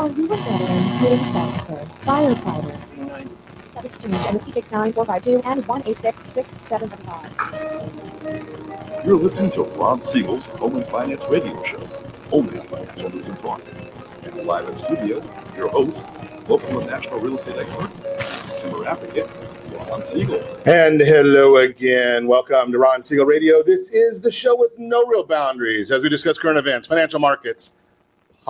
Are you a veteran, police officer, firefighter? That exchange and the P69452 and 1866775. You're listening to Ron Siegel's Home and Finance Radio Show, only on Financial News and Talk. And live in studio, your host, local and national real estate expert, consumer advocate, Ron Siegel. And hello again. Welcome to Ron Siegel Radio. This is the show with no real boundaries as we discuss current events, financial markets,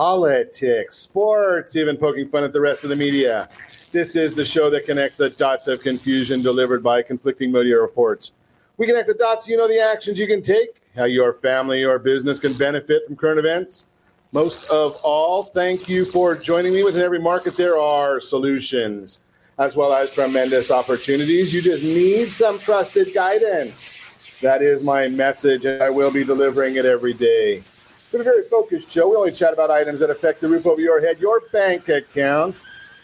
politics, sports, even poking fun at the rest of the media. This is the show that connects the dots of confusion delivered by conflicting media reports. We connect the dots so you know the actions you can take, how your family or business can benefit from current events. Most of all, thank you for joining me. Within every market, there are solutions as well as tremendous opportunities. You just need some trusted guidance. That is my message, and I will be delivering it every day. It's a very focused show. We only chat about items that affect the roof over your head, your bank account,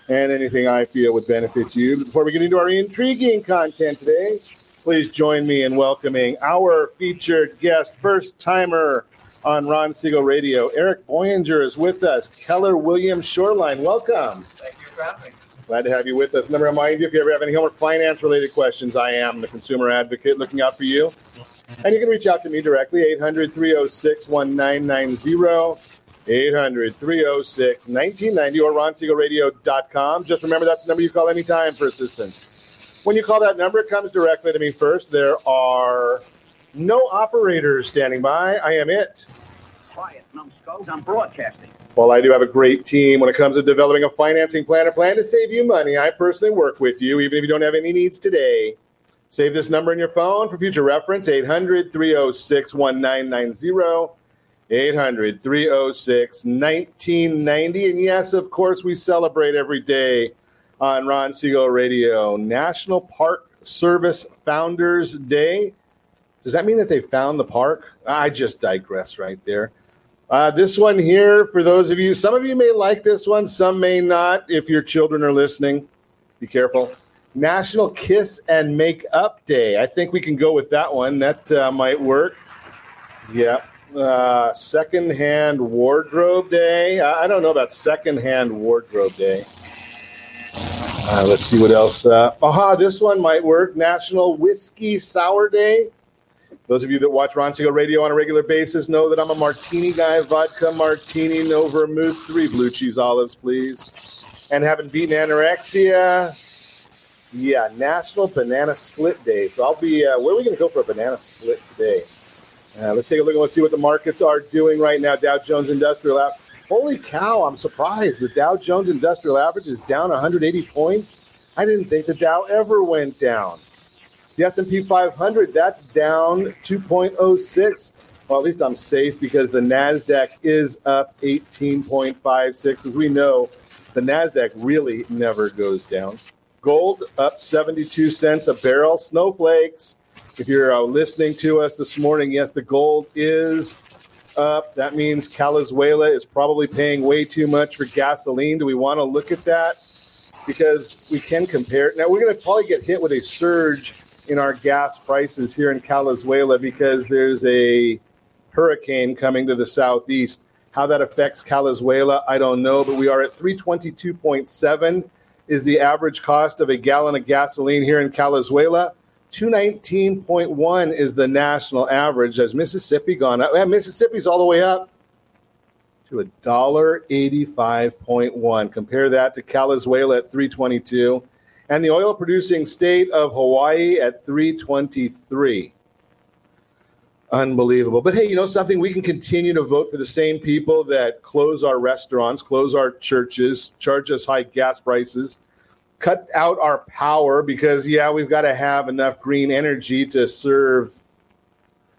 and anything I feel would benefit you. Before we get into our intriguing content today, please join me in welcoming our featured guest, first timer on Ron Siegel Radio. Eric Boyenger is with us. Keller Williams Shoreline, welcome. Thank you for having me. Glad to have you with us. Me remind you if you ever have any home or finance related questions, I am the consumer advocate looking out for you. And you can reach out to me directly, 800 306 1990. 800 306 1990 or ronsiegelradio.com. Just remember that's the number you call anytime for assistance. When you call that number, it comes directly to me first. There are no operators standing by. I am it. Quiet, numbskulls. I'm broadcasting. Well, I do have a great team when it comes to developing a financing plan or plan to save you money. I personally work with you, even if you don't have any needs today. Save this number in your phone for future reference 800 306 1990. 800 306 1990. And yes, of course, we celebrate every day on Ron Siegel Radio National Park Service Founders Day. Does that mean that they found the park? I just digress right there. Uh, this one here, for those of you, some of you may like this one, some may not. If your children are listening, be careful. National Kiss and Make Up Day. I think we can go with that one. That uh, might work. Yeah. Uh, secondhand Wardrobe Day. I don't know about Secondhand Wardrobe Day. Uh, let's see what else. Uh, aha, this one might work. National Whiskey Sour Day. Those of you that watch Ron Radio on a regular basis know that I'm a martini guy. Vodka martini, no vermouth, three blue cheese olives, please. And haven't beaten anorexia. Yeah, National Banana Split Day. So I'll be. Uh, where are we going to go for a banana split today? Uh, let's take a look and let's see what the markets are doing right now. Dow Jones Industrial Average. Holy cow! I'm surprised. The Dow Jones Industrial Average is down 180 points. I didn't think the Dow ever went down. The S&P 500 that's down 2.06. Well, at least I'm safe because the Nasdaq is up 18.56. As we know, the Nasdaq really never goes down. Gold up 72 cents a barrel. Snowflakes. If you're uh, listening to us this morning, yes, the gold is up. That means Calizuela is probably paying way too much for gasoline. Do we want to look at that? Because we can compare. Now, we're going to probably get hit with a surge in our gas prices here in Calizuela because there's a hurricane coming to the southeast. How that affects Calizuela, I don't know, but we are at 322.7 is the average cost of a gallon of gasoline here in Calizuela. 219.1 is the national average. Has Mississippi gone up? Yeah, Mississippi's all the way up to a dollar eighty-five point one. Compare that to Calizuela at 322 and the oil producing state of Hawaii at 323. Unbelievable. But hey, you know something? We can continue to vote for the same people that close our restaurants, close our churches, charge us high gas prices, cut out our power because, yeah, we've got to have enough green energy to serve.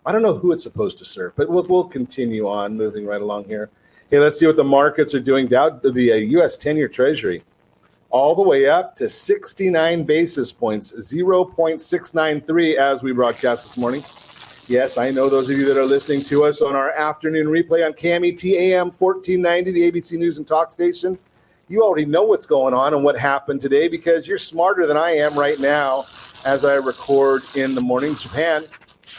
I don't know who it's supposed to serve, but we'll, we'll continue on moving right along here. Hey, let's see what the markets are doing. Dow, the uh, U.S. 10 year Treasury all the way up to 69 basis points, 0.693 as we broadcast this morning. Yes, I know those of you that are listening to us on our afternoon replay on KMET AM 1490, the ABC News and Talk station. You already know what's going on and what happened today because you're smarter than I am right now as I record in the morning. Japan,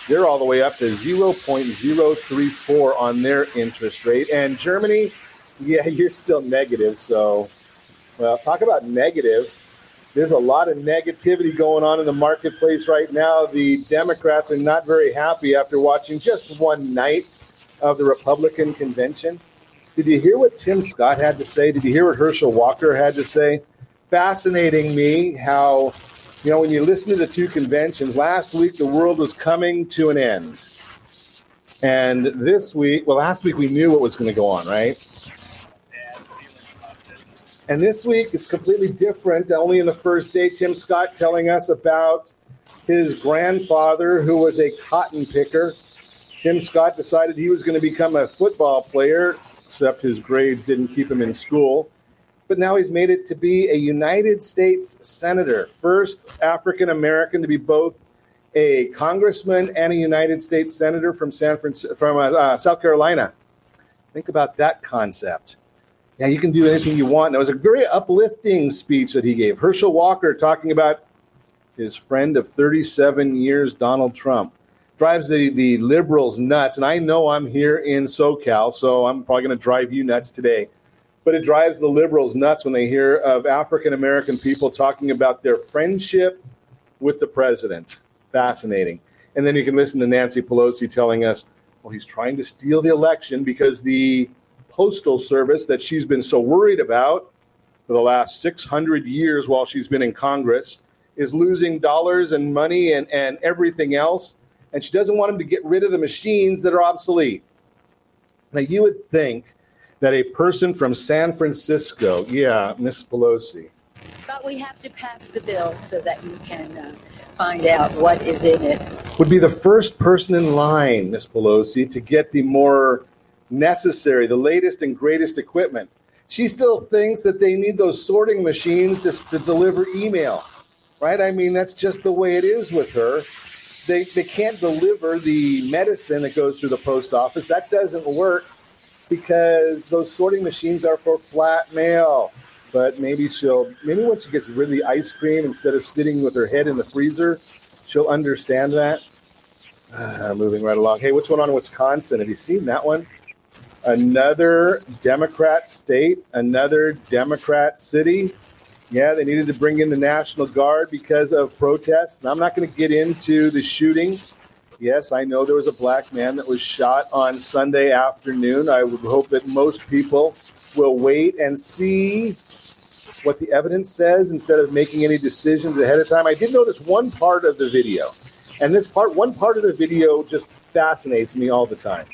they're all the way up to 0.034 on their interest rate. And Germany, Yeah, you're still negative. So, well, talk about negative. There's a lot of negativity going on in the marketplace right now. The Democrats are not very happy after watching just one night of the Republican convention. Did you hear what Tim Scott had to say? Did you hear what Herschel Walker had to say? Fascinating me how, you know, when you listen to the two conventions, last week the world was coming to an end. And this week, well, last week we knew what was going to go on, right? And this week it's completely different. Only in the first day, Tim Scott telling us about his grandfather who was a cotton picker. Tim Scott decided he was going to become a football player, except his grades didn't keep him in school. But now he's made it to be a United States Senator, first African American to be both a congressman and a United States Senator from San from uh, South Carolina. Think about that concept yeah, you can do anything you want. And it was a very uplifting speech that he gave. Herschel Walker talking about his friend of 37 years, Donald Trump. Drives the, the liberals nuts. And I know I'm here in SoCal, so I'm probably going to drive you nuts today. But it drives the liberals nuts when they hear of African American people talking about their friendship with the president. Fascinating. And then you can listen to Nancy Pelosi telling us, well, he's trying to steal the election because the Postal Service that she's been so worried about for the last 600 years while she's been in Congress is losing dollars and money and, and everything else. And she doesn't want them to get rid of the machines that are obsolete. Now, you would think that a person from San Francisco, yeah, Miss Pelosi. But we have to pass the bill so that you can uh, find out what is in it. Would be the first person in line, Miss Pelosi, to get the more necessary, the latest and greatest equipment. She still thinks that they need those sorting machines to, to deliver email, right? I mean, that's just the way it is with her. They, they can't deliver the medicine that goes through the post office. That doesn't work because those sorting machines are for flat mail. But maybe she'll, maybe when she gets rid of the ice cream instead of sitting with her head in the freezer, she'll understand that. Uh, moving right along. Hey, what's going on in Wisconsin? Have you seen that one? Another Democrat state, another Democrat city. Yeah, they needed to bring in the National Guard because of protests. And I'm not going to get into the shooting. Yes, I know there was a black man that was shot on Sunday afternoon. I would hope that most people will wait and see what the evidence says instead of making any decisions ahead of time. I did notice one part of the video, and this part, one part of the video just fascinates me all the time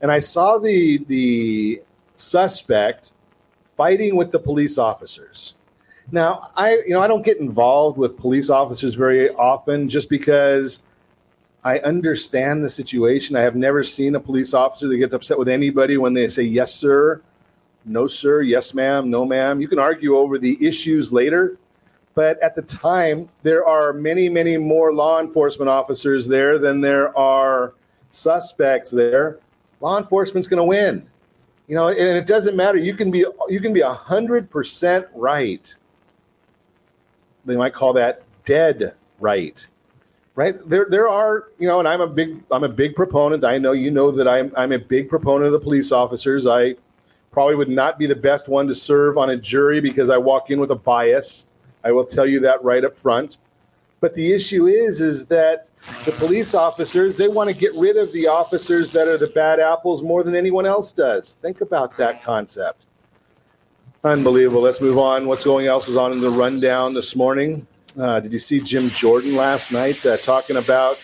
and I saw the the suspect fighting with the police officers. Now, I you know I don't get involved with police officers very often just because I understand the situation. I have never seen a police officer that gets upset with anybody when they say yes sir, no sir, yes ma'am, no ma'am. You can argue over the issues later, but at the time there are many many more law enforcement officers there than there are suspects there law enforcement's going to win. You know, and it doesn't matter. You can be you can be hundred percent right. They might call that dead right. Right there, there are you know, and I'm a big I'm a big proponent. I know you know that I'm I'm a big proponent of the police officers. I probably would not be the best one to serve on a jury because I walk in with a bias. I will tell you that right up front. But the issue is, is that the police officers they want to get rid of the officers that are the bad apples more than anyone else does. Think about that concept. Unbelievable. Let's move on. What's going else is on in the rundown this morning? Uh, did you see Jim Jordan last night uh, talking about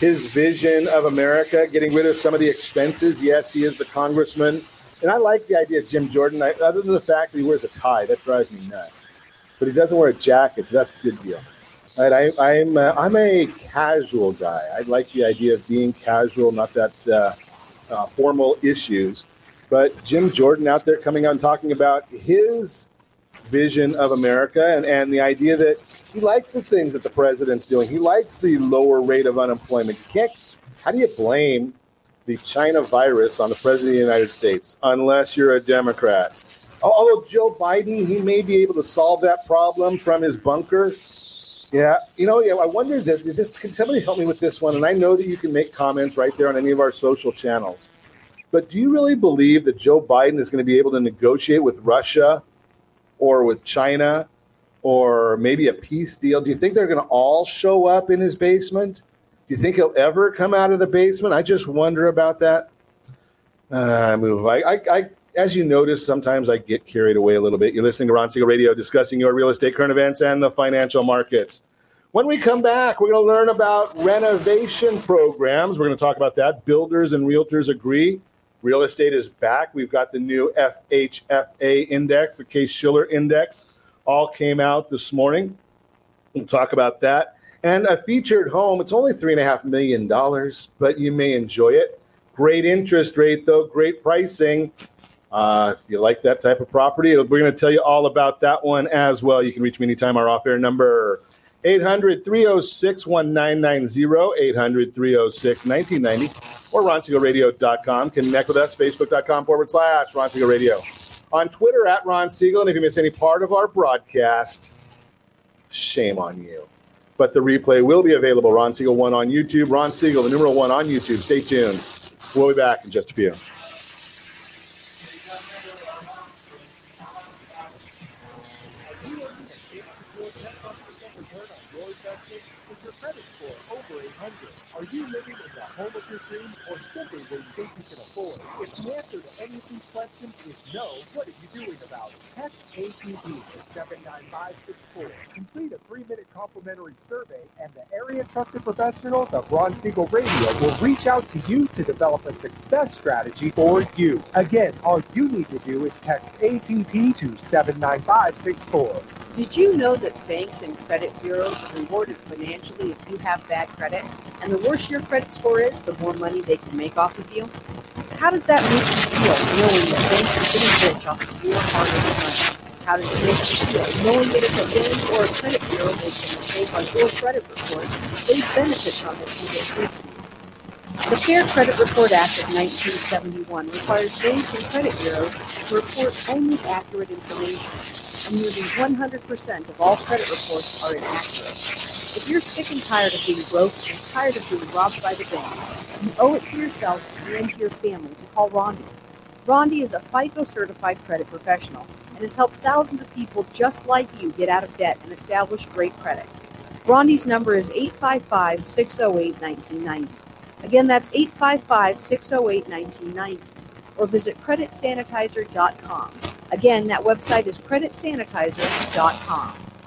his vision of America, getting rid of some of the expenses? Yes, he is the congressman, and I like the idea of Jim Jordan. I, other than the fact that he wears a tie, that drives me nuts. But he doesn't wear a jacket, so that's a good deal. Right, I, am I'm, uh, I'm a casual guy. I like the idea of being casual, not that uh, uh, formal issues. But Jim Jordan out there coming out and talking about his vision of America and, and the idea that he likes the things that the president's doing. He likes the lower rate of unemployment. How do you blame the China virus on the president of the United States unless you're a Democrat? Although Joe Biden, he may be able to solve that problem from his bunker yeah, you know, I wonder this, this. Can somebody help me with this one? And I know that you can make comments right there on any of our social channels. But do you really believe that Joe Biden is going to be able to negotiate with Russia or with China or maybe a peace deal? Do you think they're going to all show up in his basement? Do you think he'll ever come out of the basement? I just wonder about that. Uh, move. I, I, I, as you notice, sometimes I get carried away a little bit. You're listening to Ron Siegel Radio discussing your real estate current events and the financial markets. When we come back, we're going to learn about renovation programs. We're going to talk about that. Builders and realtors agree. Real estate is back. We've got the new FHFA index, the Case Shiller index, all came out this morning. We'll talk about that. And a featured home, it's only $3.5 million, but you may enjoy it. Great interest rate, though, great pricing. Uh, if you like that type of property, we're going to tell you all about that one as well. You can reach me anytime. Our off air number 800 306 1990, 800 306 1990, or ronsiegelradio.com. Connect with us, facebook.com forward slash Ron Siegel Radio. On Twitter at Ron Siegel. And if you miss any part of our broadcast, shame on you. But the replay will be available. Ron Siegel 1 on YouTube. Ron Siegel, the numeral 1 on YouTube. Stay tuned. We'll be back in just a few. Are you living? Home of your dreams or simply where you think you can afford? If the answer to any of these questions is no, what are you doing about it? Text ATP to 79564. Complete a three-minute complimentary survey and the area trusted professionals of Ron Siegel Radio will reach out to you to develop a success strategy for you. Again, all you need to do is text ATP to 79564. Did you know that banks and credit bureaus are rewarded financially if you have bad credit? And the worse your credit score is, the more money they can make off of you? How does that make you feel knowing that banks are getting rich off of your hard-earned money? How does it make you feel knowing that if a bank or a credit bureau makes a mistake on your credit report, they benefit from it their fees? The Fair Credit Report Act of 1971 requires banks and credit bureaus to report only accurate information, and nearly 100% of all credit reports are inaccurate. If you're sick and tired of being broke and tired of being robbed by the banks, you owe it to yourself and to your family to call Rondi. Rondi is a FICO certified credit professional and has helped thousands of people just like you get out of debt and establish great credit. Rondi's number is 855 608 1990. Again, that's 855 608 1990. Or visit creditsanitizer.com. Again, that website is creditsanitizer.com.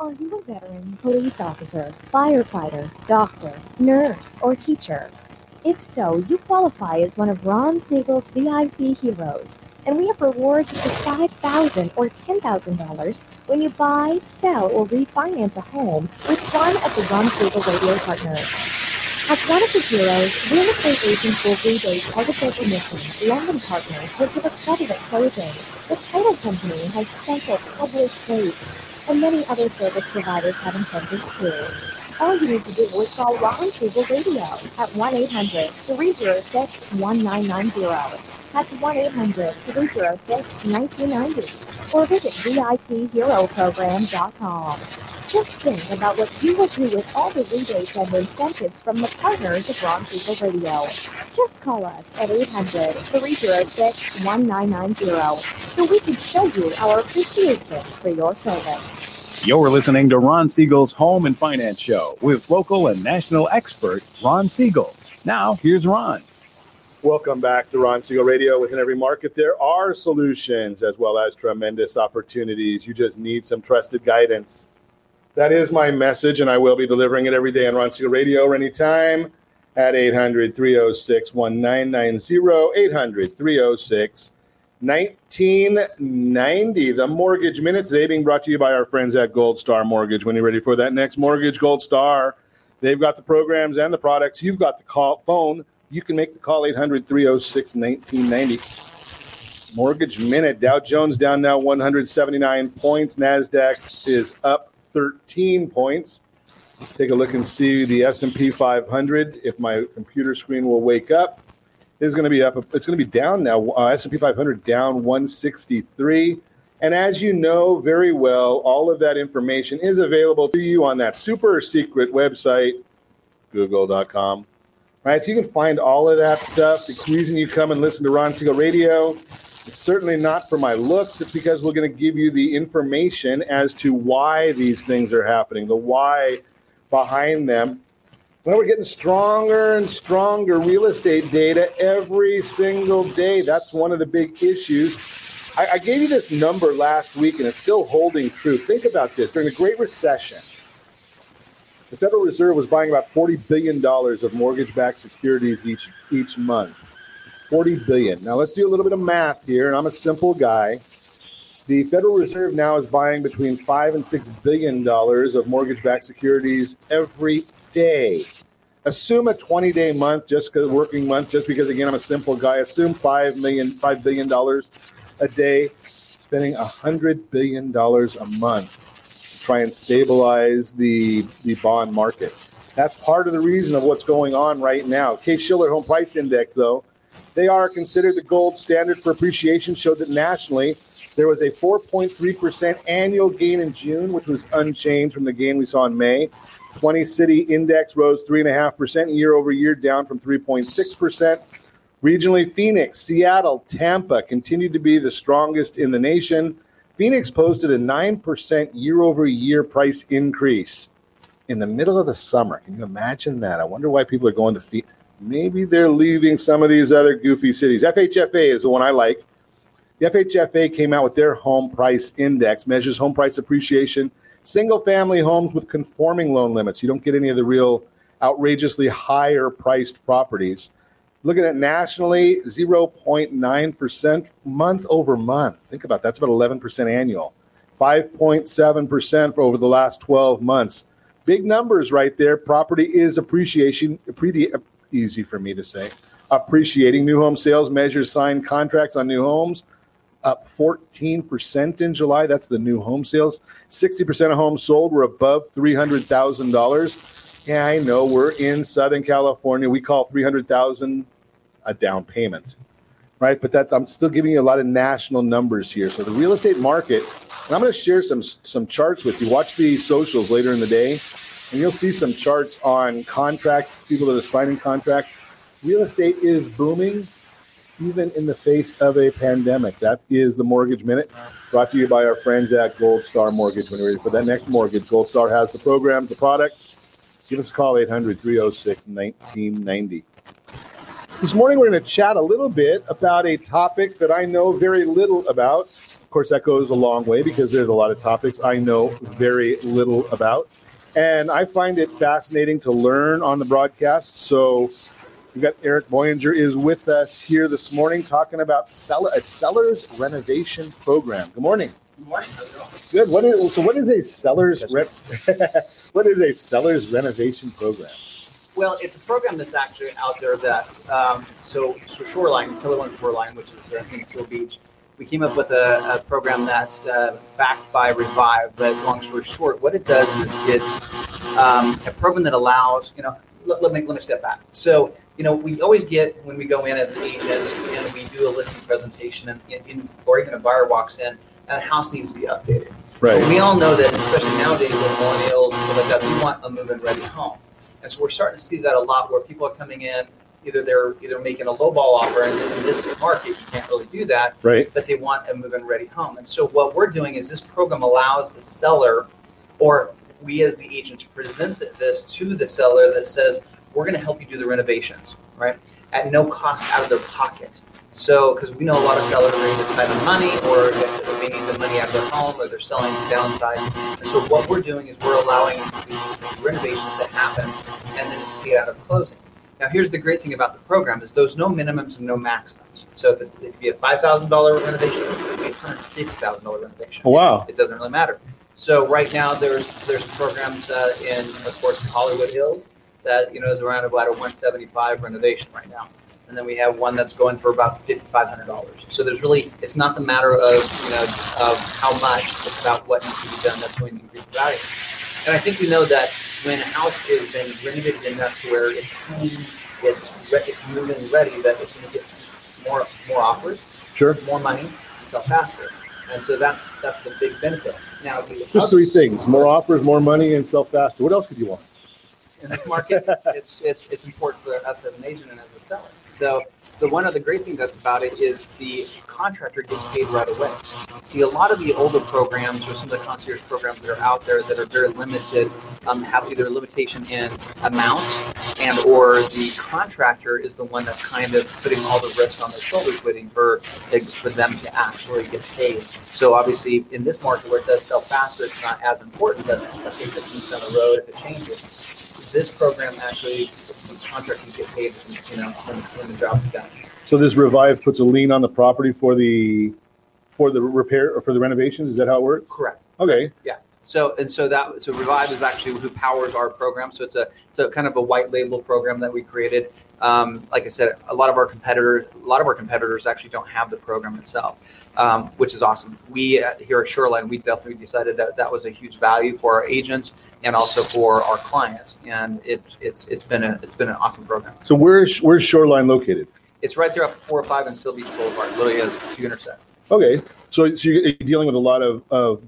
Are you a veteran, police officer, firefighter, doctor, nurse, or teacher? If so, you qualify as one of Ron Siegel's VIP heroes, and we have rewards up to 5,000 or $10,000 when you buy, sell, or refinance a home with one of the Ron Siegel radio partners. As one of the heroes, real estate agents will rebate part of their commission. Lending partners will give a credit at closing. The title company has special published rates and many other service providers have incentives too. All you need to do is call Ron Siegel Radio at 1-800-306-1990. That's 1-800-306-1990. Or visit VIPHeroProgram.com. Just think about what you will do with all the rebates and incentives from the partners of Ron Siegel Radio. Just call us at 800-306-1990 so we can show you our appreciation for your service. You're listening to Ron Siegel's Home and Finance Show with local and national expert Ron Siegel. Now, here's Ron. Welcome back to Ron Siegel Radio. Within every market, there are solutions as well as tremendous opportunities. You just need some trusted guidance. That is my message, and I will be delivering it every day on Ron Siegel Radio or anytime at 800 306 1990. 800 306 1990. The Mortgage Minute today being brought to you by our friends at Gold Star Mortgage. When you're ready for that next mortgage, Gold Star, they've got the programs and the products. You've got the call, phone you can make the call 800 306 1990. Mortgage Minute Dow Jones down now 179 points. NASDAQ is up 13 points. Let's take a look and see the S&P 500. If my computer screen will wake up, is going to be up. It's going to be down now. Uh, S&P 500 down 163. And as you know very well, all of that information is available to you on that super secret website, google.com. Right, so you can find all of that stuff. The reason you come and listen to Ron Siegel Radio, it's certainly not for my looks. It's because we're going to give you the information as to why these things are happening, the why behind them. Well, we're getting stronger and stronger real estate data every single day. That's one of the big issues. I, I gave you this number last week, and it's still holding true. Think about this during the Great Recession, the Federal Reserve was buying about forty billion dollars of mortgage-backed securities each each month. Forty billion. Now let's do a little bit of math here, and I'm a simple guy. The Federal Reserve now is buying between five and six billion dollars of mortgage-backed securities every day. Assume a 20-day month, just a working month, just because again I'm a simple guy. Assume five million, five billion dollars a day, spending a hundred billion dollars a month to try and stabilize the the bond market. That's part of the reason of what's going on right now. Case Shiller Home Price Index, though, they are considered the gold standard for appreciation. Showed that nationally there was a 4.3% annual gain in June, which was unchanged from the gain we saw in May. 20 city index rose 3.5% year over year, down from 3.6%. Regionally, Phoenix, Seattle, Tampa continued to be the strongest in the nation. Phoenix posted a 9% year over year price increase in the middle of the summer. Can you imagine that? I wonder why people are going to Phoenix. Maybe they're leaving some of these other goofy cities. FHFA is the one I like. The FHFA came out with their home price index, measures home price appreciation, single family homes with conforming loan limits. You don't get any of the real outrageously higher priced properties. Looking at nationally, 0.9% month over month. Think about that. That's about 11% annual. 5.7% for over the last 12 months. Big numbers right there. Property is appreciation. Easy for me to say. Appreciating new home sales measures signed contracts on new homes up 14% in July. That's the new home sales. 60% of homes sold were above $300,000. Yeah, I know we're in Southern California. We call 300,000 a down payment. Right? But that I'm still giving you a lot of national numbers here. So the real estate market, and I'm going to share some some charts with you. Watch the socials later in the day, and you'll see some charts on contracts, people that are signing contracts. Real estate is booming even in the face of a pandemic. That is the Mortgage Minute, brought to you by our friends at Gold Star Mortgage. When you're ready for that next mortgage, Gold Star has the programs, the products. Give us a call, 800 306 1990. This morning, we're going to chat a little bit about a topic that I know very little about. Of course, that goes a long way because there's a lot of topics I know very little about. And I find it fascinating to learn on the broadcast. So, We've got Eric Boyenger is with us here this morning talking about seller, a seller's renovation program. Good morning. Good morning. How's it going? Good. What is, so what is a seller's re- what is a seller's renovation program? Well, it's a program that's actually out there that um, so so Shoreline, Killer One Shoreline, which is uh, in Seal Beach, we came up with a, a program that's uh, backed by Revive. But long story short, what it does is it's um, a program that allows you know. Let, let me let me step back. So you know, we always get when we go in as agents and we do a listing presentation, and, and or even a buyer walks in, and a house needs to be updated. Right. And we all know that, especially nowadays with millennials and stuff like that, we want a move-in ready home. And so we're starting to see that a lot, where people are coming in, either they're either making a lowball offer, and in this market you can't really do that, Right. but they want a move-in ready home. And so what we're doing is this program allows the seller, or we as the agent, to present this to the seller that says we're going to help you do the renovations, right, at no cost out of their pocket. So, because we know a lot of sellers are either tight on money, or they need the money out of their home, or they're selling downside. And so, what we're doing is we're allowing the renovations to happen, and then it's paid out of closing. Now, here's the great thing about the program: is there's no minimums and no maximums. So, if it, it could be a five thousand dollar renovation, it could be a hundred fifty thousand dollar renovation. Oh, wow. It doesn't really matter. So right now, there's there's programs uh, in, of course, Hollywood Hills. that you know is around about a 175 renovation right now. And then we have one that's going for about $5,500. So there's really, it's not the matter of, you know, of how much, it's about what needs to be done that's going to increase the value. And I think we know that when a house has been renovated enough to where it's clean, it's, re- it's moving ready, that it's going to get more, more offers, Sure. more money, and sell faster. And so that's, that's the big benefit. Now, Just three things: more offers, more money, and sell faster. What else could you want? in this market, it's it's it's important for us as an agent and as a seller. So the one of the great things that's about it is the contractor gets paid right away. See, a lot of the older programs or some of the concierge programs that are out there that are very limited um, have either a limitation in amounts and or the contractor is the one that's kind of putting all the risk on their shoulders waiting for for them to actually get paid. So obviously in this market where it does sell faster, it's not as important, but let's say six down the road if it changes this program actually, the contractors get paid, you know, when, when the job is done. So this revive puts a lien on the property for the for the repair or for the renovations. Is that how it works? Correct. Okay. Yeah. So and so that so Revive is actually who powers our program. So it's a it's a kind of a white label program that we created. Um, like I said, a lot of our competitors a lot of our competitors actually don't have the program itself, um, which is awesome. We uh, here at Shoreline we definitely decided that that was a huge value for our agents and also for our clients, and it, it's it's been a it's been an awesome program. So where's where's Shoreline located? It's right there up four or five in Seal Beach Boulevard, literally a two intersect. Okay. So so you're dealing with a lot of of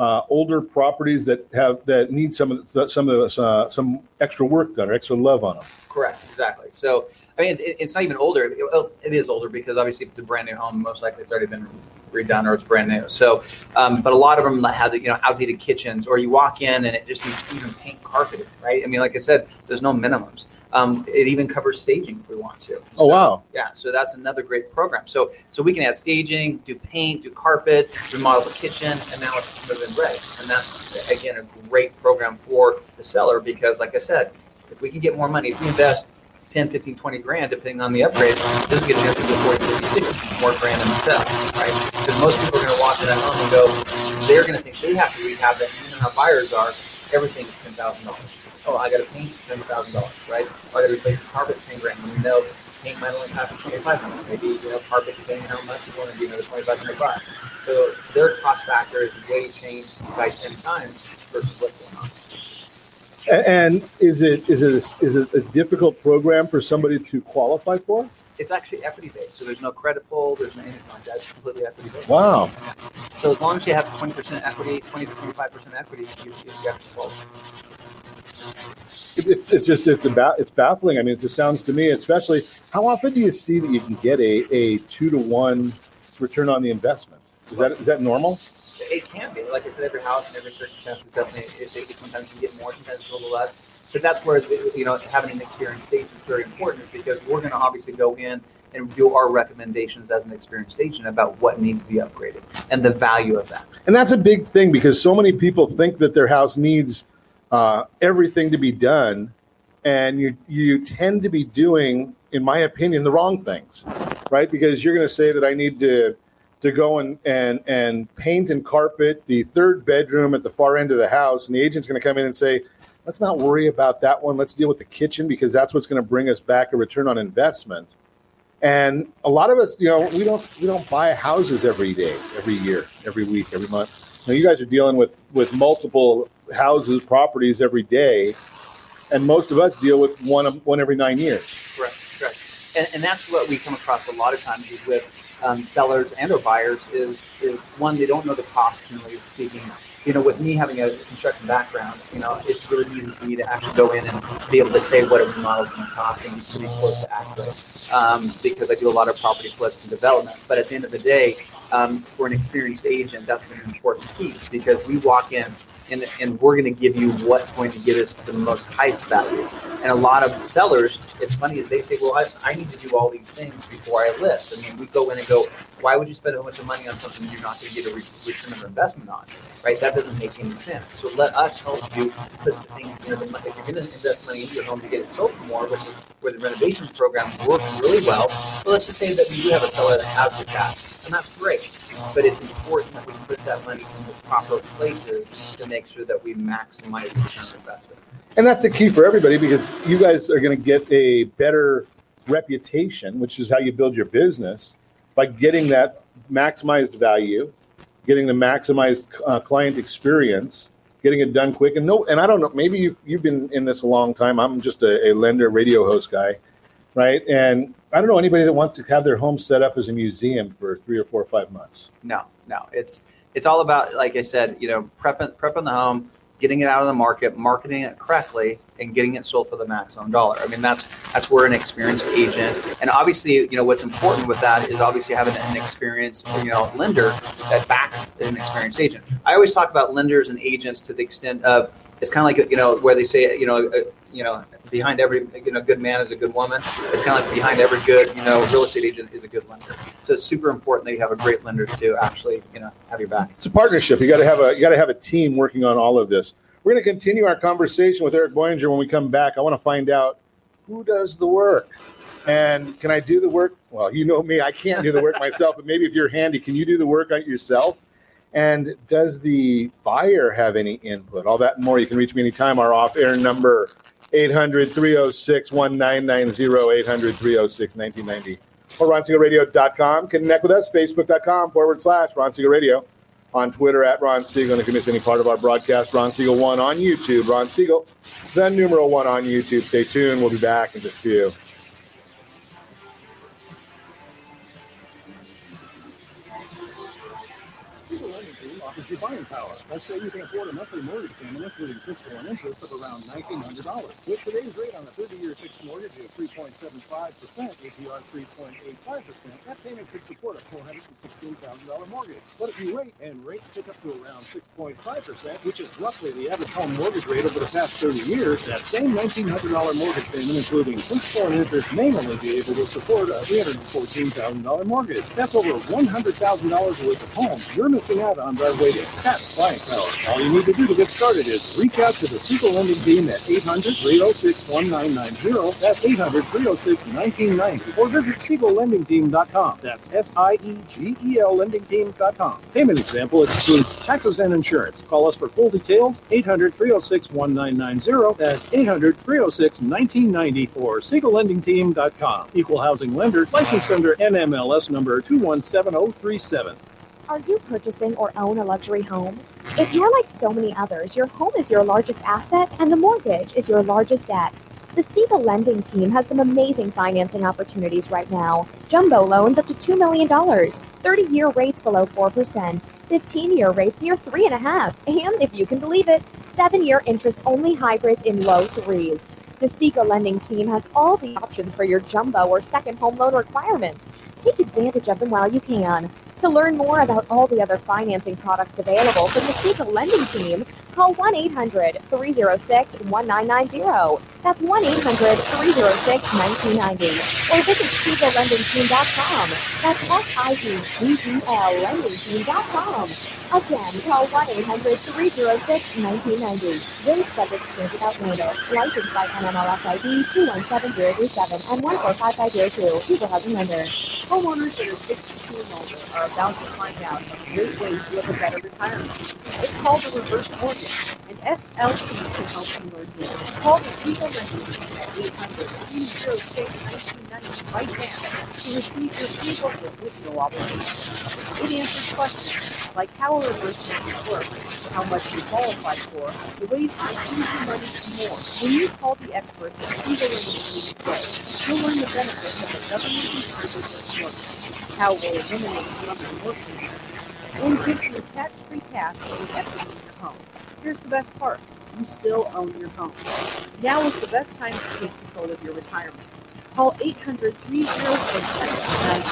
uh, older properties that have that need some of the, some of the, uh, some extra work done or extra love on them. Correct, exactly. So, I mean, it, it's not even older. It, it is older because obviously if it's a brand new home, most likely it's already been redone or it's brand new. So, um, but a lot of them have you know outdated kitchens, or you walk in and it just needs even paint carpeted, right? I mean, like I said, there's no minimums. Um, it even covers staging if we want to. Oh wow! Yeah, so that's another great program. So, so we can add staging, do paint, do carpet, remodel the kitchen, and now it's moving ready. And that's again a great program for the seller because, like I said, if we can get more money, if we invest 10, 15, 20 grand, depending on the upgrade, this gets you up to the 40, 50, 60 more grand in the sell, right? Because most people are going to walk in that home and go, they're going to think they have to rehab that. Even our buyers are, everything is $10,000. Oh, I got to paint $10,000, right? Oh, I got to replace the carpet 10 grand. And we know paint might only cost 2500 Maybe, you know, carpet, depending on how much you want to be another 2500 bucks. So their cost factor is way changed by 10 times versus what's going on. And is it is it a, is it a difficult program for somebody to qualify for? It's actually equity based, so there's no credit pull, there's no anything like that. It's completely equity based. Wow. So as long as you have 20% equity, 20 to 25% equity, you, you get to pull. It- It's it's just it's about it's baffling. I mean, it just sounds to me, especially how often do you see that you can get a a two to one return on the investment? Is that is that normal? It can be. Like I said, every house and every circumstance is definitely, it, it, sometimes you get more, sometimes a little less. But that's where, you know, having an experienced agent is very important because we're going to obviously go in and do our recommendations as an experienced agent about what needs to be upgraded and the value of that. And that's a big thing because so many people think that their house needs uh, everything to be done, and you you tend to be doing, in my opinion, the wrong things, right? Because you're going to say that I need to to go and and and paint and carpet the third bedroom at the far end of the house, and the agent's going to come in and say, let's not worry about that one. Let's deal with the kitchen because that's what's going to bring us back a return on investment. And a lot of us, you know, we don't we don't buy houses every day, every year, every week, every month. Now you guys are dealing with with multiple houses, properties every day, and most of us deal with one one every nine years. Correct, correct. And, and that's what we come across a lot of times is with um, sellers and or buyers is is one they don't know the cost generally speaking. You know, with me having a construction background, you know, it's really easy for me to actually go in and be able to say what a remodel is going to cost and pretty close to accurate um, because I do a lot of property flips and development. But at the end of the day, um, for an experienced agent, that's an important piece because we walk in and, and we're going to give you what's going to give us the most highest value. And a lot of sellers, it's funny is they say, well, I, I need to do all these things before I list. I mean, we go in and go, why would you spend a bunch of money on something you're not going to get a re- return of investment on? Right? That doesn't make any sense. So let us help you put the thing, you know, if you're going to invest money into your home to get it sold for more, which is where the renovation program works really well. But let's just say that we do have a seller that has the cash, and that's great. But it's important that we put that money in the proper places to make sure that we maximize the return investment. And that's the key for everybody because you guys are going to get a better reputation, which is how you build your business by getting that maximized value, getting the maximized uh, client experience, getting it done quick. And no, and I don't know, maybe you've, you've been in this a long time. I'm just a, a lender radio host guy, right? And I don't know anybody that wants to have their home set up as a museum for three or four or five months. No, no. It's it's all about, like I said, you know, prepping prepping the home, getting it out of the market, marketing it correctly, and getting it sold for the maximum dollar. I mean, that's that's where an experienced agent, and obviously, you know, what's important with that is obviously having an experienced, you know, lender that backs an experienced agent. I always talk about lenders and agents to the extent of it's kind of like you know where they say you know uh, you know behind every you know good man is a good woman. It's kind of like behind every good you know real estate agent is a good lender. So it's super important that you have a great lender to actually you know have your back. It's a partnership. You got to have a you got to have a team working on all of this. We're going to continue our conversation with Eric Boyenger when we come back. I want to find out who does the work. And can I do the work? Well, you know me, I can't do the work myself, but maybe if you're handy, can you do the work yourself? And does the buyer have any input? All that and more. You can reach me anytime. Our off air number 800 306 1990, 800 306 1990, or ronsiegelradio.com. Connect with us, facebook.com forward slash Ron Siegel Radio. On Twitter at Ron Siegel. And if you miss any part of our broadcast, Ron Siegel 1 on YouTube. Ron Siegel, the numeral 1 on YouTube. Stay tuned. We'll be back in just a few. buying power. Let's say you can afford a monthly mortgage payment, including principal and interest, of around $1,900. With today's rate on a 30-year fixed mortgage of 3.75%, APR 3.85%, that payment could support a $416,000 mortgage. But if you wait and rates pick up to around 6.5%, which is roughly the average home mortgage rate over the past 30 years, that same $1,900 mortgage payment, including principal and interest, may only be able to support a $314,000 mortgage. That's over $100,000 worth of homes you're missing out on by waiting. That's power. All you need to do to get started is reach out to the Siegel Lending Team at 800-306-1990. That's 800-306-1990. Or visit SiegelLendingTeam.com. That's S-I-E-G-E-L LendingTeam.com. Payment example excludes taxes and insurance. Call us for full details. 800-306-1990. That's 800-306-1990 or SiegelLendingTeam.com. Equal housing lender. Licensed under NMLS number 217037. Are you purchasing or own a luxury home? If you're like so many others, your home is your largest asset and the mortgage is your largest debt. The Siegel Lending Team has some amazing financing opportunities right now. Jumbo loans up to $2 million, 30 year rates below 4%, 15 year rates near 3.5, and if you can believe it, 7 year interest only hybrids in low threes. The Siegel Lending Team has all the options for your jumbo or second home loan requirements. Take advantage of them while you can. To learn more about all the other financing products available from the Siegel Lending Team, call 1 800 306 1990. That's 1 800 306 1990. Or visit SiegelLendingTeam.com. That's S I E G E L LendingTeam.com. Again, call 1 800 306 1990. Rate subject to without notice. Licensed by NMLS ID 217037 and 145502. Equal housing lender. Homeowners that are 62 and older are about to find out a great way to live a better retirement. It's called a reverse mortgage, and SLT can help you learn more. Call the Siegel Lending Team at 800-306-1990 right now to receive your free booklet with no obligation. It answers questions like how a reverse mortgage works, how much you qualify for, the ways to receive your money, and more. When you call the experts at Siegel Lending Team today, you'll learn the benefits of a government-insured how it will eliminate mortgage payments, and give you tax-free cash for equity in your home. Here's the best part. You still own your home. Now is the best time to take control of your retirement. Call 800 306 1990.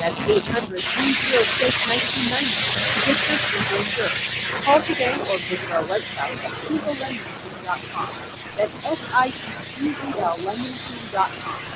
That's 800 306 1990 to get your free brochure. Call today or visit our website at SiegelLendingTeam.com. That's S I E G E L LendingTeam.com.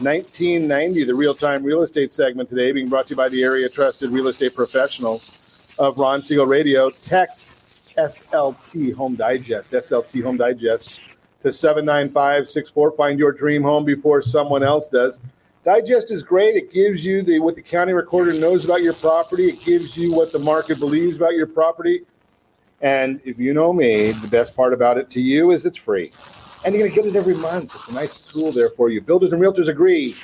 1990. The real time real estate segment today being brought to you by the area trusted real estate professionals of Ron Siegel Radio. Text SLT Home Digest, SLT Home Digest to 79564. Find your dream home before someone else does. Digest is great. It gives you the what the county recorder knows about your property. It gives you what the market believes about your property. And if you know me, the best part about it to you is it's free. And you're going to get it every month. It's a nice tool there for you. Builders and realtors agree.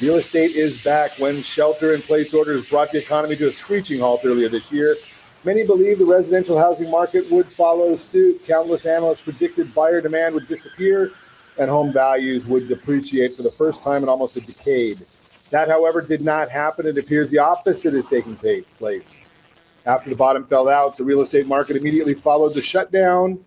Real estate is back when shelter in place orders brought the economy to a screeching halt earlier this year. Many believe the residential housing market would follow suit. Countless analysts predicted buyer demand would disappear and home values would depreciate for the first time in almost a decade. That, however, did not happen. It appears the opposite is taking place. After the bottom fell out, the real estate market immediately followed the shutdown.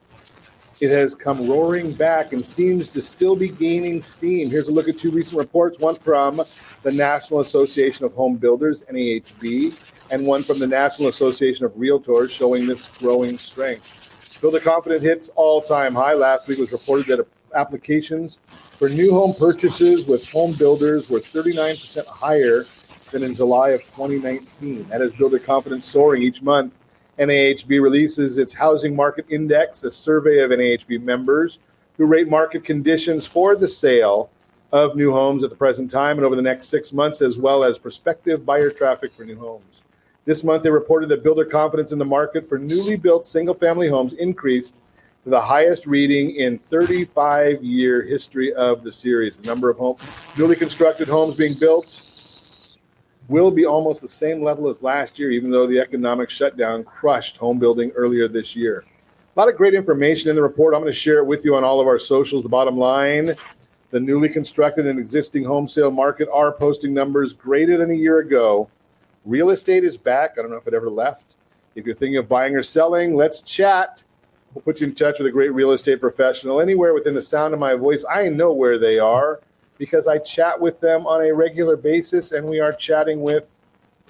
It has come roaring back and seems to still be gaining steam. Here's a look at two recent reports one from the National Association of Home Builders, NAHB, and one from the National Association of Realtors showing this growing strength. Builder confidence hits all time high. Last week was reported that applications for new home purchases with home builders were 39% higher than in July of 2019. That has builder confidence soaring each month. NAHB releases its housing market index, a survey of NAHB members who rate market conditions for the sale of new homes at the present time and over the next six months, as well as prospective buyer traffic for new homes. This month, they reported that builder confidence in the market for newly built single family homes increased to the highest reading in 35 year history of the series. The number of home, newly constructed homes being built will be almost the same level as last year, even though the economic shutdown crushed home building earlier this year. A lot of great information in the report. I'm going to share it with you on all of our socials. The bottom line the newly constructed and existing home sale market are posting numbers greater than a year ago. Real estate is back. I don't know if it ever left. If you're thinking of buying or selling, let's chat. We'll put you in touch with a great real estate professional anywhere within the sound of my voice. I know where they are because I chat with them on a regular basis, and we are chatting with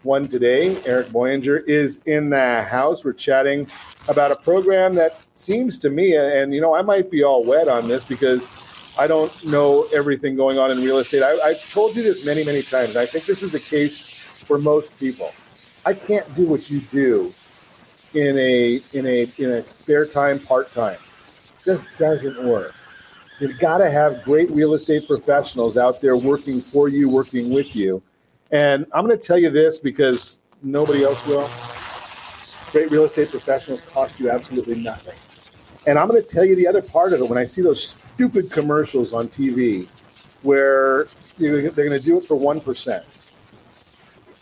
one today. Eric Boyenger is in the house. We're chatting about a program that seems to me, and you know, I might be all wet on this because I don't know everything going on in real estate. I, I've told you this many, many times. I think this is the case for most people. I can't do what you do in a in a in a spare time part time. Just doesn't work. You've got to have great real estate professionals out there working for you, working with you. And I'm going to tell you this because nobody else will. Great real estate professionals cost you absolutely nothing. And I'm going to tell you the other part of it when I see those stupid commercials on TV where they're going to do it for 1%.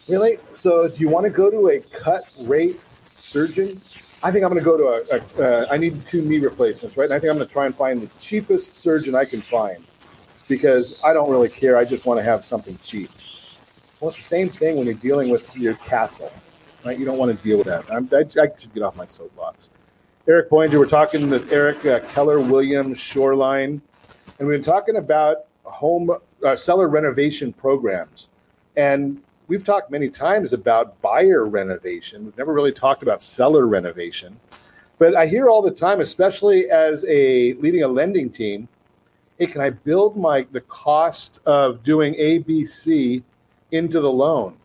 Really? So do you want to go to a cut rate surgeon? I think I'm going to go to a, a uh, I need two knee replacements, right? And I think I'm going to try and find the cheapest surgeon I can find because I don't really care. I just want to have something cheap. Well, it's the same thing when you're dealing with your castle, right? You don't want to deal with that. I'm, I, I should get off my soapbox. Eric Boyenger, we're talking with Eric uh, Keller Williams Shoreline, and we've been talking about home uh, seller renovation programs. And we've talked many times about buyer renovation. We've never really talked about seller renovation. But I hear all the time, especially as a leading a lending team, hey, can I build my the cost of doing ABC into the loan?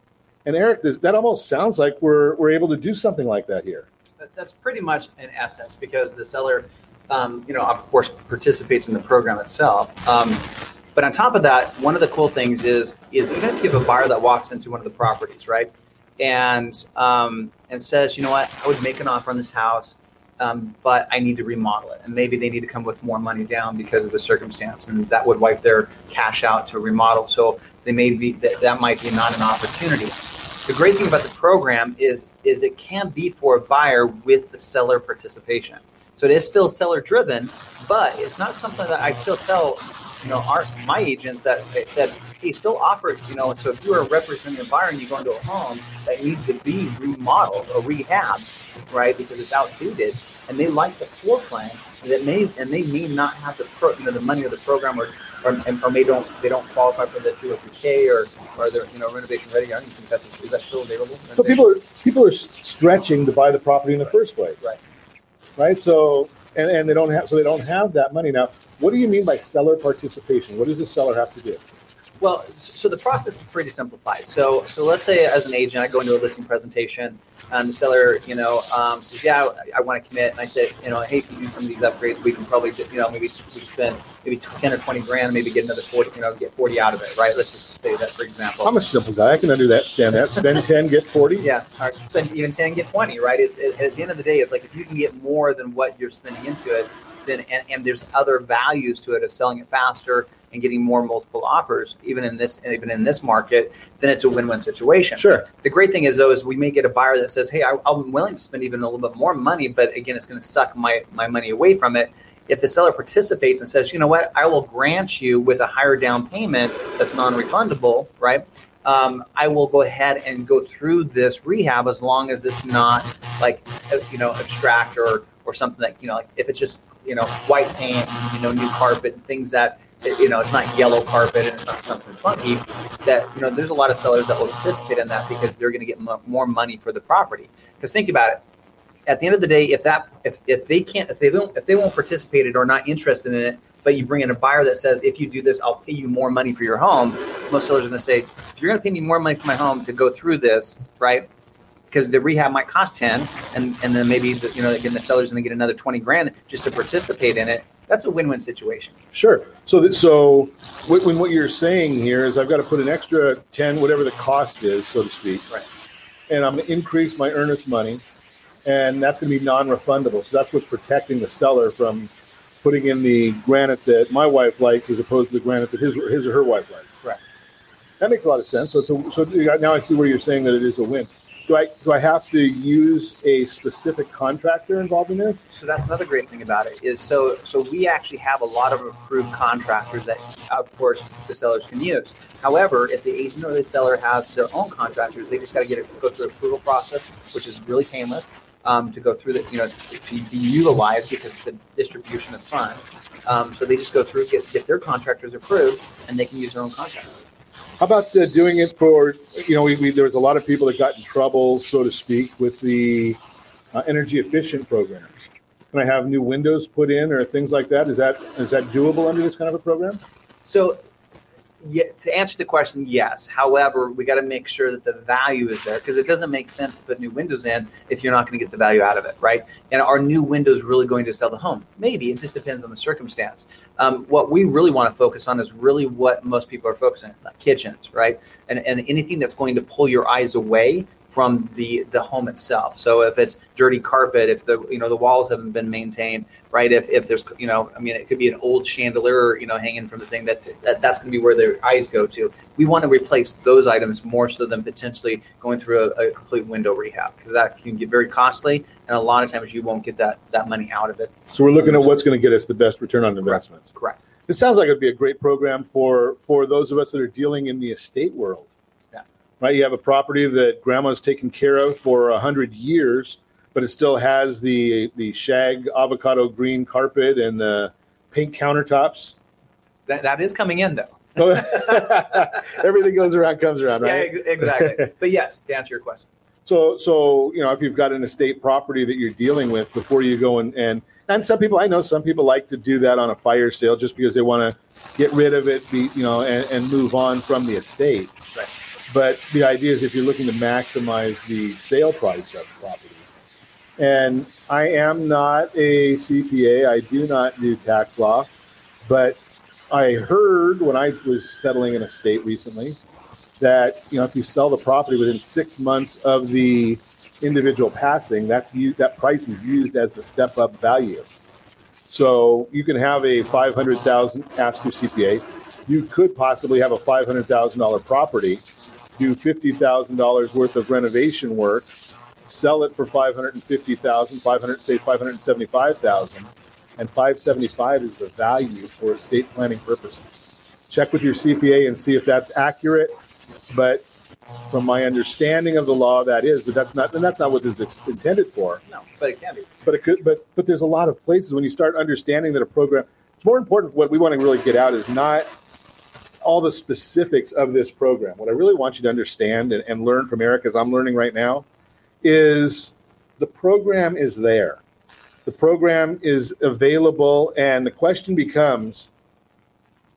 And Eric, this, that almost sounds like we're we're able to do something like that here. That's pretty much in essence because the seller, um, you know, of course, participates in the program itself. Um, but on top of that, one of the cool things is is even if you have a buyer that walks into one of the properties, right, and um, and says, you know what, I would make an offer on this house, um, but I need to remodel it, and maybe they need to come with more money down because of the circumstance, and that would wipe their cash out to remodel. So they may be that, that might be not an opportunity. The great thing about the program is is it can be for a buyer with the seller participation. So it is still seller driven, but it's not something that I still tell you know our my agents that said hey still offer you know so if you're representing a buyer and you go into a home that needs to be remodeled or rehab right because it's outdated and they like the floor plan that may and they may not have the pro, you know the money or the program or or, or may don't they don't qualify for the 203k or or they're you know renovation ready. I don't think that's is that still available. So people are people are stretching to buy the property in the first place. Right. right? So and, and they don't have so they don't have that money now. What do you mean by seller participation? What does the seller have to do? Well, so the process is pretty simplified. So, so let's say as an agent, I go into a listing presentation, and the seller, you know, um, says, "Yeah, I, I want to commit," and I said, "You know, hey, if you do some of these upgrades, we can probably, you know, maybe we can spend maybe ten or twenty grand, and maybe get another forty, you know, get forty out of it, right? Let's just say that for example. I'm a simple guy. I can do that. Spend that. Spend ten, get forty. Yeah, or spend even ten, get twenty, right? It's at, at the end of the day, it's like if you can get more than what you're spending into it, then and, and there's other values to it of selling it faster and getting more multiple offers, even in this even in this market, then it's a win-win situation. Sure. The great thing is though is we may get a buyer that says, "Hey, I, I'm willing to spend even a little bit more money, but again, it's going to suck my my money away from it." If the seller participates and says, "You know what? I will grant you with a higher down payment that's non-refundable," right? Um, I will go ahead and go through this rehab as long as it's not like uh, you know abstract or or something that you know like if it's just you know white paint, you know new carpet, things that you know it's not yellow carpet and it's not something funky. That you know there's a lot of sellers that will participate in that because they're going to get mo- more money for the property. Because think about it, at the end of the day, if that if, if they can't if they don't if they won't participate in it or not interested in it, but you bring in a buyer that says if you do this, I'll pay you more money for your home. Most sellers are going to say if you're going to pay me more money for my home to go through this, right? Because the rehab might cost ten, and and then maybe the, you know again the seller's going to get another twenty grand just to participate in it. That's a win-win situation. Sure. So that so when, when what you're saying here is I've got to put an extra ten, whatever the cost is, so to speak. Right. And I'm going to increase my earnest money, and that's going to be non-refundable. So that's what's protecting the seller from putting in the granite that my wife likes as opposed to the granite that his his or her wife likes. right That makes a lot of sense. So it's a, so now I see where you're saying that it is a win. Do I do I have to use a specific contractor involved in this? So that's another great thing about it is so so we actually have a lot of approved contractors that of course the sellers can use. However, if the agent or the seller has their own contractors, they just got to get it go through approval process, which is really painless. Um, to go through the, you know, to be utilized because it's the distribution of funds. Um, so they just go through, get, get their contractors approved, and they can use their own contractor. How about uh, doing it for, you know, we, we, there was a lot of people that got in trouble, so to speak, with the uh, energy efficient programs. Can I have new windows put in or things like that? Is that is that doable under this kind of a program? So, to answer the question, yes. However, we got to make sure that the value is there because it doesn't make sense to put new windows in if you're not going to get the value out of it, right? And are new windows really going to sell the home? Maybe. It just depends on the circumstance. Um, what we really want to focus on is really what most people are focusing on, kitchens, right? And, and anything that's going to pull your eyes away from the the home itself. So if it's dirty carpet, if the you know the walls haven't been maintained, right? If, if there's you know I mean it could be an old chandelier you know hanging from the thing that, that that's going to be where their eyes go to. We want to replace those items more so than potentially going through a, a complete window rehab because that can get very costly and a lot of times you won't get that that money out of it. So we're looking at what's going to get us the best return on investments. Correct. It sounds like it'd be a great program for for those of us that are dealing in the estate world. Yeah. Right. You have a property that grandma's taken care of for a hundred years, but it still has the the shag avocado green carpet and the pink countertops. That that is coming in though. Everything goes around, comes around, right? ex- exactly. but yes, to answer your question. So, so you know, if you've got an estate property that you're dealing with before you go and and and some people I know some people like to do that on a fire sale just because they want to get rid of it, be you know, and, and move on from the estate. Right. But the idea is if you're looking to maximize the sale price of the property. And I am not a CPA. I do not do tax law, but I heard when I was settling an estate recently that you know if you sell the property within six months of the individual passing, that's u- that price is used as the step up value. So you can have a five hundred thousand ask your CPA. You could possibly have a five hundred thousand dollar property, do fifty thousand dollars worth of renovation work, sell it for five hundred and fifty thousand, five hundred say five hundred and seventy five thousand, and five seventy five is the value for estate planning purposes. Check with your CPA and see if that's accurate. But from my understanding of the law, that is, but that's not, and that's not what this is intended for. No, but it can be. But it could, but but there's a lot of places when you start understanding that a program. It's more important. What we want to really get out is not all the specifics of this program. What I really want you to understand and, and learn from Eric, as I'm learning right now, is the program is there. The program is available, and the question becomes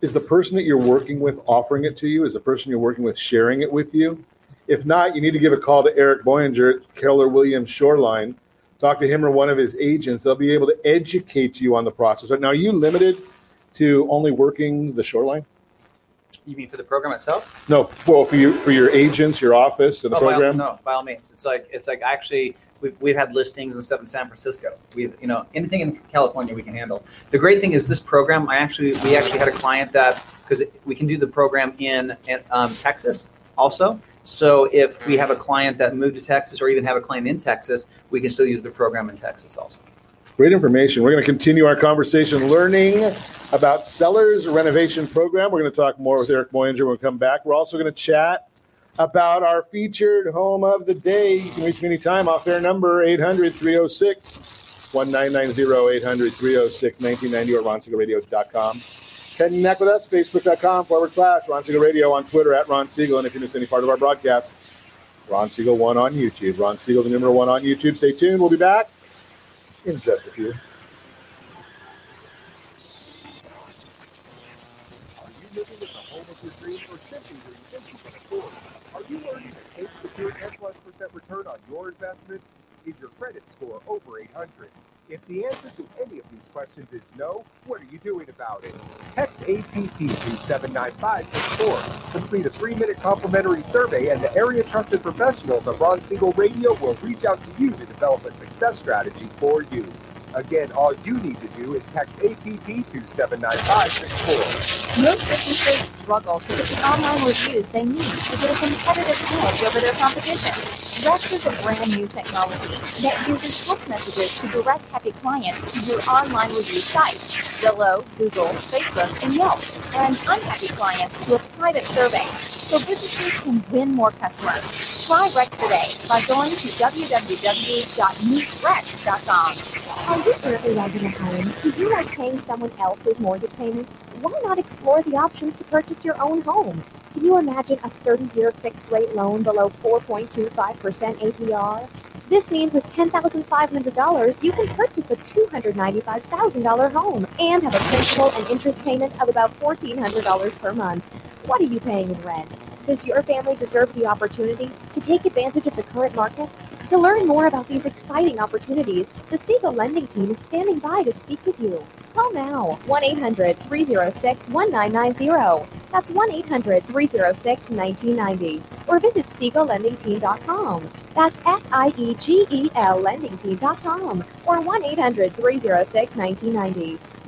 Is the person that you're working with offering it to you? Is the person you're working with sharing it with you? If not, you need to give a call to Eric Boyenger at Keller Williams Shoreline. Talk to him or one of his agents. They'll be able to educate you on the process. Now, are you limited to only working the shoreline? You mean for the program itself? No, well, for you, for your agents, your office, and the Oh, by all, program. no, by all means. It's like it's like actually we've, we've had listings and stuff in San Francisco. We've you know anything in California we can handle. The great thing is this program. I actually we actually had a client that because we can do the program in, in um, Texas also. So if we have a client that moved to Texas or even have a client in Texas, we can still use the program in Texas also. Great information. We're going to continue our conversation learning about Sellers Renovation Program. We're going to talk more with Eric Boyenger when we come back. We're also going to chat about our featured home of the day. You can reach me anytime off air number 800 306 1990 800 306 1990 or ronsiegelradio.com. Connect with us, facebook.com forward slash Ron Siegel Radio on Twitter at Ron Siegel. And if you miss any part of our broadcast, Ron Siegel 1 on YouTube. Ron Siegel, the number one on YouTube. Stay tuned. We'll be back in just a few. Are you living in the home of your dreams or simply where you think you can afford? Are you earning a safe, secure 10 plus percent return on your investments? Is your credit score over 800? If the answer to any of these questions is no, what are you doing about it? Text ATP to 79564. Complete a three minute complimentary survey, and the area trusted professionals of Ron Siegel Radio will reach out to you to develop a success strategy for you. Again, all you need to do is text ATP to 79564. Most businesses struggle to get the online reviews they need to get a competitive edge over their competition. Rex is a brand new technology that uses text messages to direct happy clients to your online review sites, Zillow, Google, Facebook, and Yelp, and unhappy clients to a private survey, so businesses can win more customers. Try Rex today by going to www.meetrex.com. Are you currently renting a home? Do you like paying someone else's mortgage payment? Why not explore the options to purchase your own home? Can you imagine a 30-year fixed-rate loan below 4.25% APR? This means with $10,500, you can purchase a $295,000 home and have a principal and interest payment of about $1,400 per month. What are you paying in rent? Does your family deserve the opportunity to take advantage of the current market? To learn more about these exciting opportunities, the Siegel Lending Team is standing by to speak with you. Call now 1 800 306 1990. That's 1 800 306 1990. Or visit SiegelLendingTeam.com. That's S I E G E L LendingTeam.com. Or 1 800 306 1990.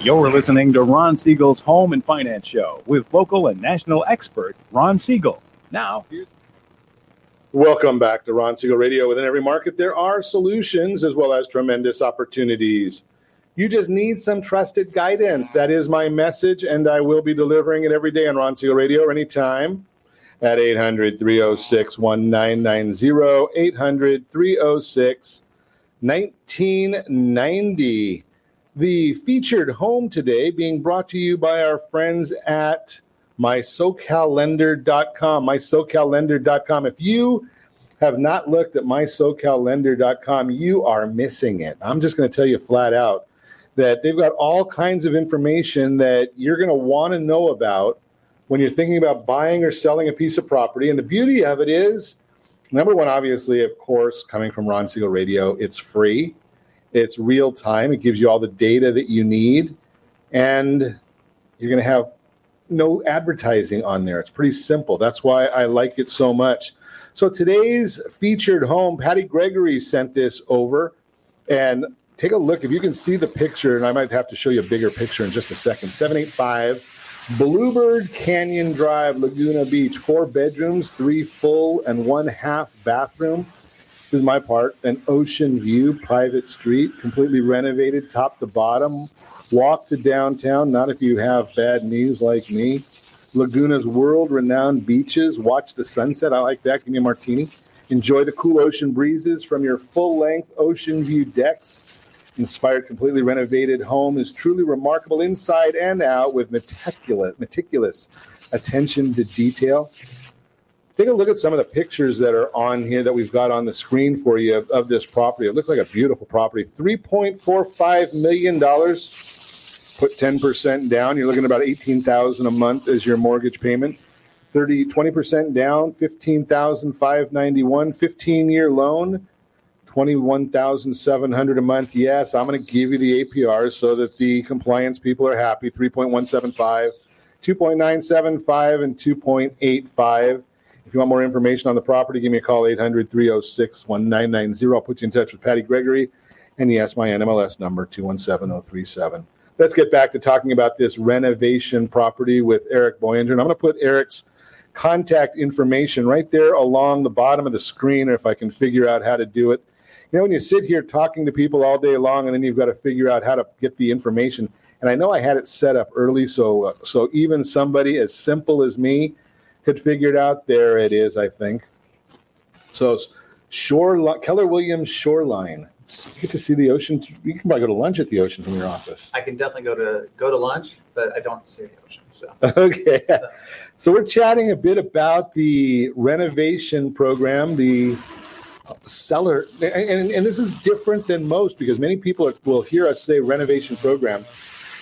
You're listening to Ron Siegel's Home and Finance Show with local and national expert Ron Siegel. Now, here's Welcome back to Ron Siegel Radio. Within every market, there are solutions as well as tremendous opportunities. You just need some trusted guidance. That is my message, and I will be delivering it every day on Ron Siegel Radio anytime at 800 306 1990. 800 306 1990. The featured home today being brought to you by our friends at mysocallender.com. Mysocallender.com. If you have not looked at mysocallender.com, you are missing it. I'm just going to tell you flat out. That they've got all kinds of information that you're going to want to know about when you're thinking about buying or selling a piece of property. And the beauty of it is, number one, obviously, of course, coming from Ron Siegel Radio, it's free, it's real time, it gives you all the data that you need, and you're going to have no advertising on there. It's pretty simple. That's why I like it so much. So today's featured home, Patty Gregory sent this over, and take a look. If you can see the picture, and I might have to show you a bigger picture in just a second. 785 Bluebird Canyon Drive, Laguna Beach, four bedrooms, three full and one half bathroom. This is my part. An ocean view, private street, completely renovated top to bottom. Walk to downtown, not if you have bad knees like me. Laguna's world renowned beaches. Watch the sunset. I like that. Give me a martini. Enjoy the cool ocean breezes from your full length ocean view decks. Inspired, completely renovated home is truly remarkable inside and out with meticulous, meticulous attention to detail. Take a look at some of the pictures that are on here that we've got on the screen for you of, of this property. It looks like a beautiful property. $3.45 million. Put 10% down. You're looking at about 18000 a month as your mortgage payment. 30, 20% down, 15591 15 year loan, 21700 a month. Yes, I'm going to give you the APRs so that the compliance people are happy. 3.175, 2.975, and 2.85. If you want more information on the property, give me a call 800 306 1990. I'll put you in touch with Patty Gregory. And yes, my NMLS number 217037. Let's get back to talking about this renovation property with Eric Boyenger. And I'm going to put Eric's contact information right there along the bottom of the screen, or if I can figure out how to do it. You know, when you sit here talking to people all day long, and then you've got to figure out how to get the information. And I know I had it set up early, so uh, so even somebody as simple as me could figure it out. There it is, I think. So Shore Keller Williams Shoreline. You get to see the ocean. You can probably go to lunch at the ocean from your office. I can definitely go to go to lunch, but I don't see the ocean. So Okay. So we're chatting a bit about the renovation program, the seller, and, and, and this is different than most because many people are, will hear us say renovation program,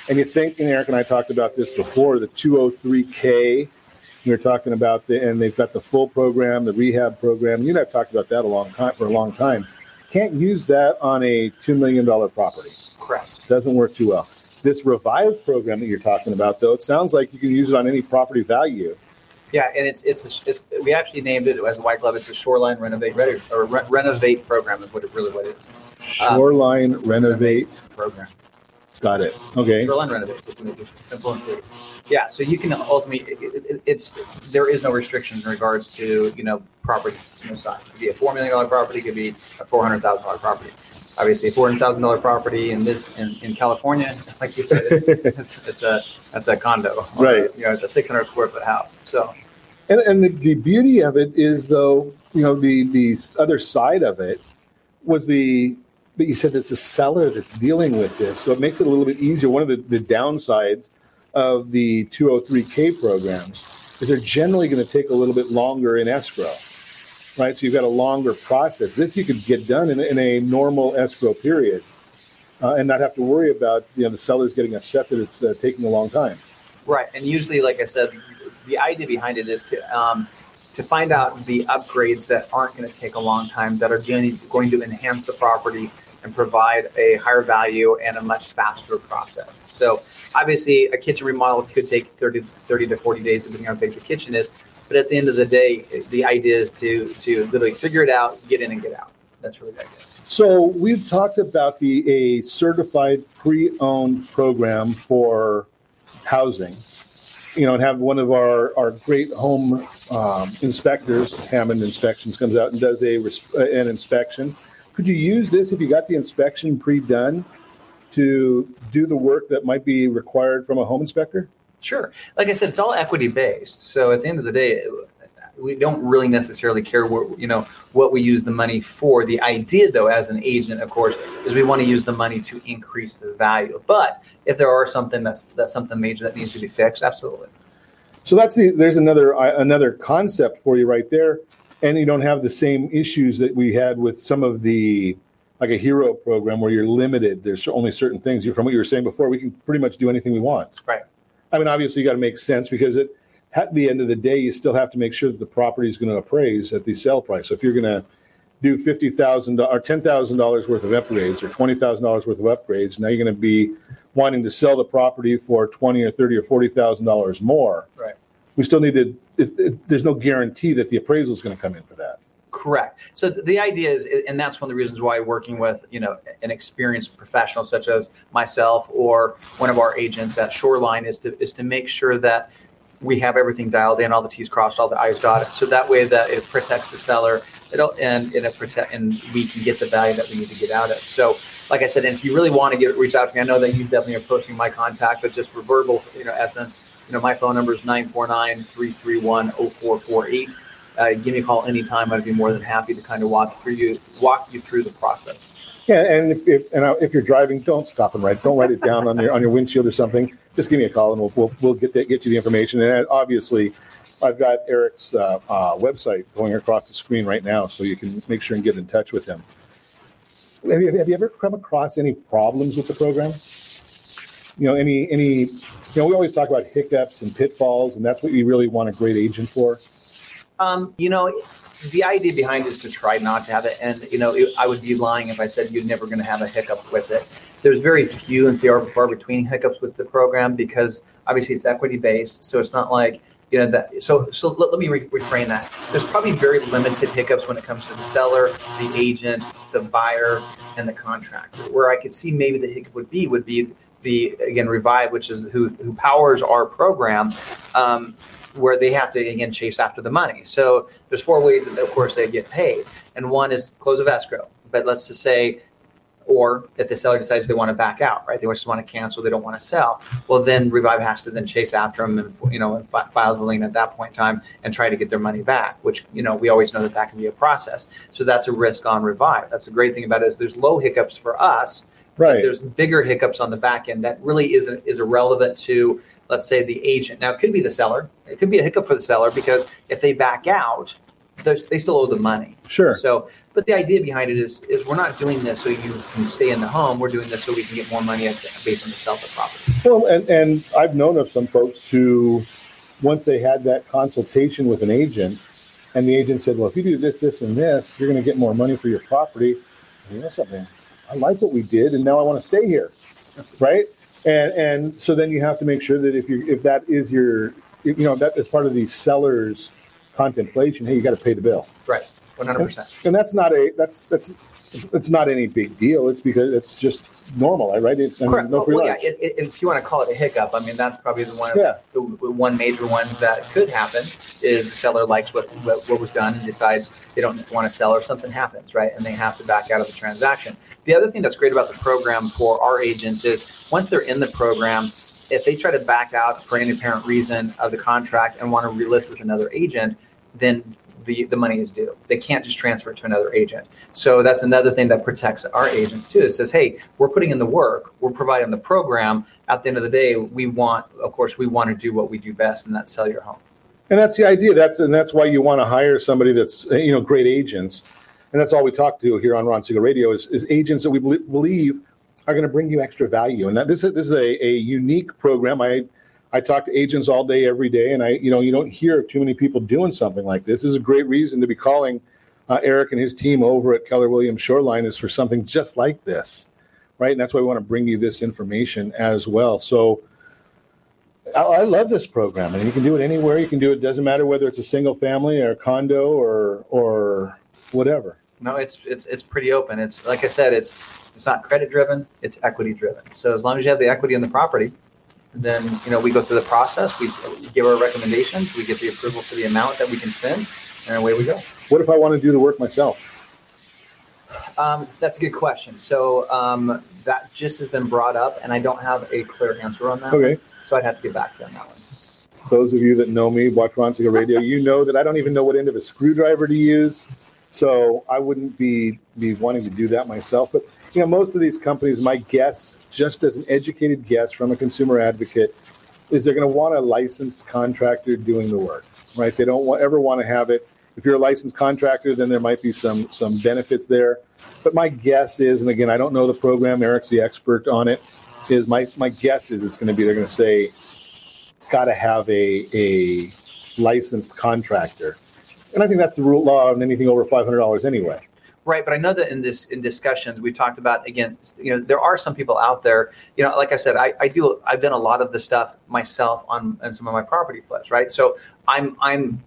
and you think, and Eric and I talked about this before, the 203K. We were talking about the, and they've got the full program, the rehab program. You and I've talked about that a long time for a long time. Can't use that on a two million dollar property. correct. Doesn't work too well. This revive program that you're talking about, though, it sounds like you can use it on any property value. Yeah, and it's it's, a, it's we actually named it as a White Glove. It's a shoreline renovate ready, or re- renovate program is what it really what it is. Um, Shoreline renovate. program. Got it. Okay. Shoreline renovate, just to make it simple and sweet. Yeah, so you can ultimately, it, it, it's there is no restrictions in regards to you know property you know, size. It could be a four million dollar property, it could be a four hundred thousand dollar property. Obviously, a four hundred thousand dollar property in this in, in California, like you said, it's, it's a that's a condo, Right. You know, it's a six hundred square foot house. So And, and the, the beauty of it is, though, you know, the the other side of it was the but you said it's a seller that's dealing with this, so it makes it a little bit easier. One of the, the downsides of the 203k programs is they're generally going to take a little bit longer in escrow, right? So you've got a longer process. This you could get done in, in a normal escrow period, uh, and not have to worry about you know the sellers getting upset that it's uh, taking a long time. Right, and usually, like I said, the idea behind it is to um, to find out the upgrades that aren't going to take a long time, that are going going to enhance the property and provide a higher value and a much faster process. So, obviously, a kitchen remodel could take 30, 30 to forty days, depending on how big the kitchen is. But at the end of the day, the idea is to to literally figure it out, get in and get out. That's really the idea. So we've talked about the a certified pre-owned program for housing. You know, and have one of our, our great home um, inspectors, Hammond Inspections, comes out and does a uh, an inspection. Could you use this if you got the inspection pre-done to do the work that might be required from a home inspector? Sure. Like I said, it's all equity based. So at the end of the day, we don't really necessarily care what you know what we use the money for. The idea, though, as an agent, of course, is we want to use the money to increase the value. But if there are something that's that's something major that needs to be fixed, absolutely. So that's the, there's another uh, another concept for you right there, and you don't have the same issues that we had with some of the like a hero program where you're limited. There's only certain things. You, from what you were saying before, we can pretty much do anything we want. Right. I mean, obviously, you got to make sense because it, at the end of the day, you still have to make sure that the property is going to appraise at the sale price. So if you're going to do fifty thousand or ten thousand dollars worth of upgrades or twenty thousand dollars worth of upgrades, now you're going to be wanting to sell the property for twenty or thirty or forty thousand dollars more. Right. We still need to. It, it, there's no guarantee that the appraisal is going to come in for that. Correct. So th- the idea is, and that's one of the reasons why working with you know an experienced professional such as myself or one of our agents at Shoreline is to is to make sure that we have everything dialed in, all the T's crossed, all the I's dotted, so that way that it protects the seller, it'll and it protect and we can get the value that we need to get out of. So, like I said, if you really want to get reach out to me, I know that you definitely are posting my contact, but just for verbal, you know, essence, you know, my phone number is 949-331-0448. Uh, give me a call anytime. I'd be more than happy to kind of walk through you, walk you through the process. Yeah, and if, if and uh, if you're driving, don't stop and write. Don't write it down on your on your windshield or something. Just give me a call and we'll we'll, we'll get the, get you the information. And obviously, I've got Eric's uh, uh, website going across the screen right now, so you can make sure and get in touch with him. Have you, have you ever come across any problems with the program? You know, any any you know, we always talk about hiccups and pitfalls, and that's what you really want a great agent for. Um, you know, the idea behind is to try not to have it. And, you know, it, I would be lying if I said you're never going to have a hiccup with it. There's very few and far between hiccups with the program because obviously it's equity based. So it's not like, you know, that. So, so let, let me re- reframe that. There's probably very limited hiccups when it comes to the seller, the agent, the buyer, and the contractor. Where I could see maybe the hiccup would be, would be the, again, Revive, which is who, who powers our program. Um, where they have to again chase after the money. So there's four ways that of course they get paid, and one is close of escrow. But let's just say, or if the seller decides they want to back out, right? They just want to cancel, they don't want to sell. Well, then Revive has to then chase after them and you know and file the lien at that point in time and try to get their money back. Which you know we always know that that can be a process. So that's a risk on Revive. That's the great thing about it is there's low hiccups for us. but Right. There's bigger hiccups on the back end that really isn't is irrelevant to let's say the agent. Now it could be the seller. It could be a hiccup for the seller because if they back out, they still owe the money. Sure. So, but the idea behind it is is we're not doing this so you can stay in the home. We're doing this so we can get more money at- based on the sale of the property. Well, and, and I've known of some folks who, once they had that consultation with an agent, and the agent said, "Well, if you do this, this, and this, you're going to get more money for your property." And you know something? I like what we did, and now I want to stay here, right? And and so then you have to make sure that if you if that is your, you know, that is part of the seller's contemplation. Hey, you got to pay the bill. Right. One hundred percent. And that's not a that's that's it's, not any big deal. It's because it's just normal, right? It, I mean, Correct. no Well, well, yeah, it, it, if you want to call it a hiccup, I mean that's probably the one Yeah. the, the one major ones that could happen is the seller likes what, what what was done and decides they don't want to sell or something happens, right? And they have to back out of the transaction. The other thing that's great about the program for our agents is once they're in the program, if they try to back out for any apparent reason of the contract and want to relist with another agent, then the, the money is due. They can't just transfer it to another agent. So that's another thing that protects our agents too. It says, hey, we're putting in the work, we're providing the program. At the end of the day, we want, of course, we want to do what we do best, and that's sell your home. And that's the idea. That's and that's why you want to hire somebody that's you know great agents, and that's all we talk to here on Ron Siegel Radio is, is agents that we believe are going to bring you extra value. And that this is this is a, a unique program. I I talk to agents all day, every day, and I you know you don't hear too many people doing something like this. This is a great reason to be calling uh, Eric and his team over at Keller Williams Shoreline is for something just like this, right? And that's why we want to bring you this information as well. So. I, I love this program, and you can do it anywhere. You can do it. Doesn't matter whether it's a single family or a condo or or whatever. No, it's it's it's pretty open. It's like I said, it's it's not credit driven, it's equity driven. So as long as you have the equity in the property, then you know we go through the process. We, give our recommendations. We get the approval for the amount that we can spend, and away we go. What if I want to do the work myself? Um, that's a good question. So um, that just has been brought up, and I don't have a clear answer on that. Okay. one. So I'd have to get back to you on that one. Those of you that know me, watch Ron Radio, you know that I don't even know what end of a screwdriver to use. So I wouldn't be be wanting to do that myself. But you know, most of these companies, my guess, just as an educated guess from a consumer advocate, is they're going to want a licensed contractor doing the work, right? They don't want, ever want to have it If you're a licensed contractor, then there might be some some benefits there. But my guess is, and again, I don't know the program. Eric's the expert on it. Is my my guess is it's going to be they're going to say, got to have a a licensed contractor, and I think that's the rule law on anything over five hundred dollars anyway. Right, but I know that in this in discussions we talked about again, you know, there are some people out there, you know, like I said, I, I do I've done a lot of the stuff myself on, on some of my property flips, right? So I'm I'm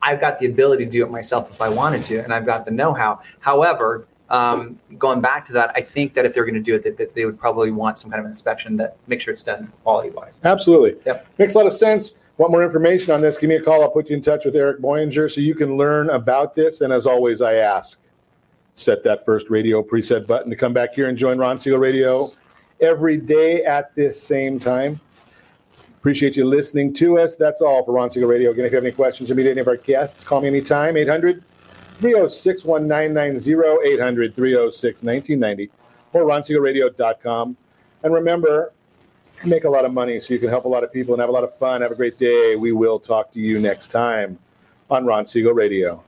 I've got the ability to do it myself if I wanted to, and I've got the know-how. However, um, going back to that, I think that if they're going to do it, that, that they would probably want some kind of inspection that make sure it's done quality-wise. Absolutely. Yep. Makes a lot of sense. Want more information on this? Give me a call. I'll put you in touch with Eric Boyenger so you can learn about this. And as always, I ask, set that first radio preset button to come back here and join Ron Siegel Radio every day at this same time. Appreciate you listening to us. That's all for Ron Siegel Radio. Again, if you have any questions or meet any of our guests, call me anytime. 800 306 1990, 800 306 1990, or. And remember, make a lot of money so you can help a lot of people and have a lot of fun. Have a great day. We will talk to you next time on Ron Siegel Radio.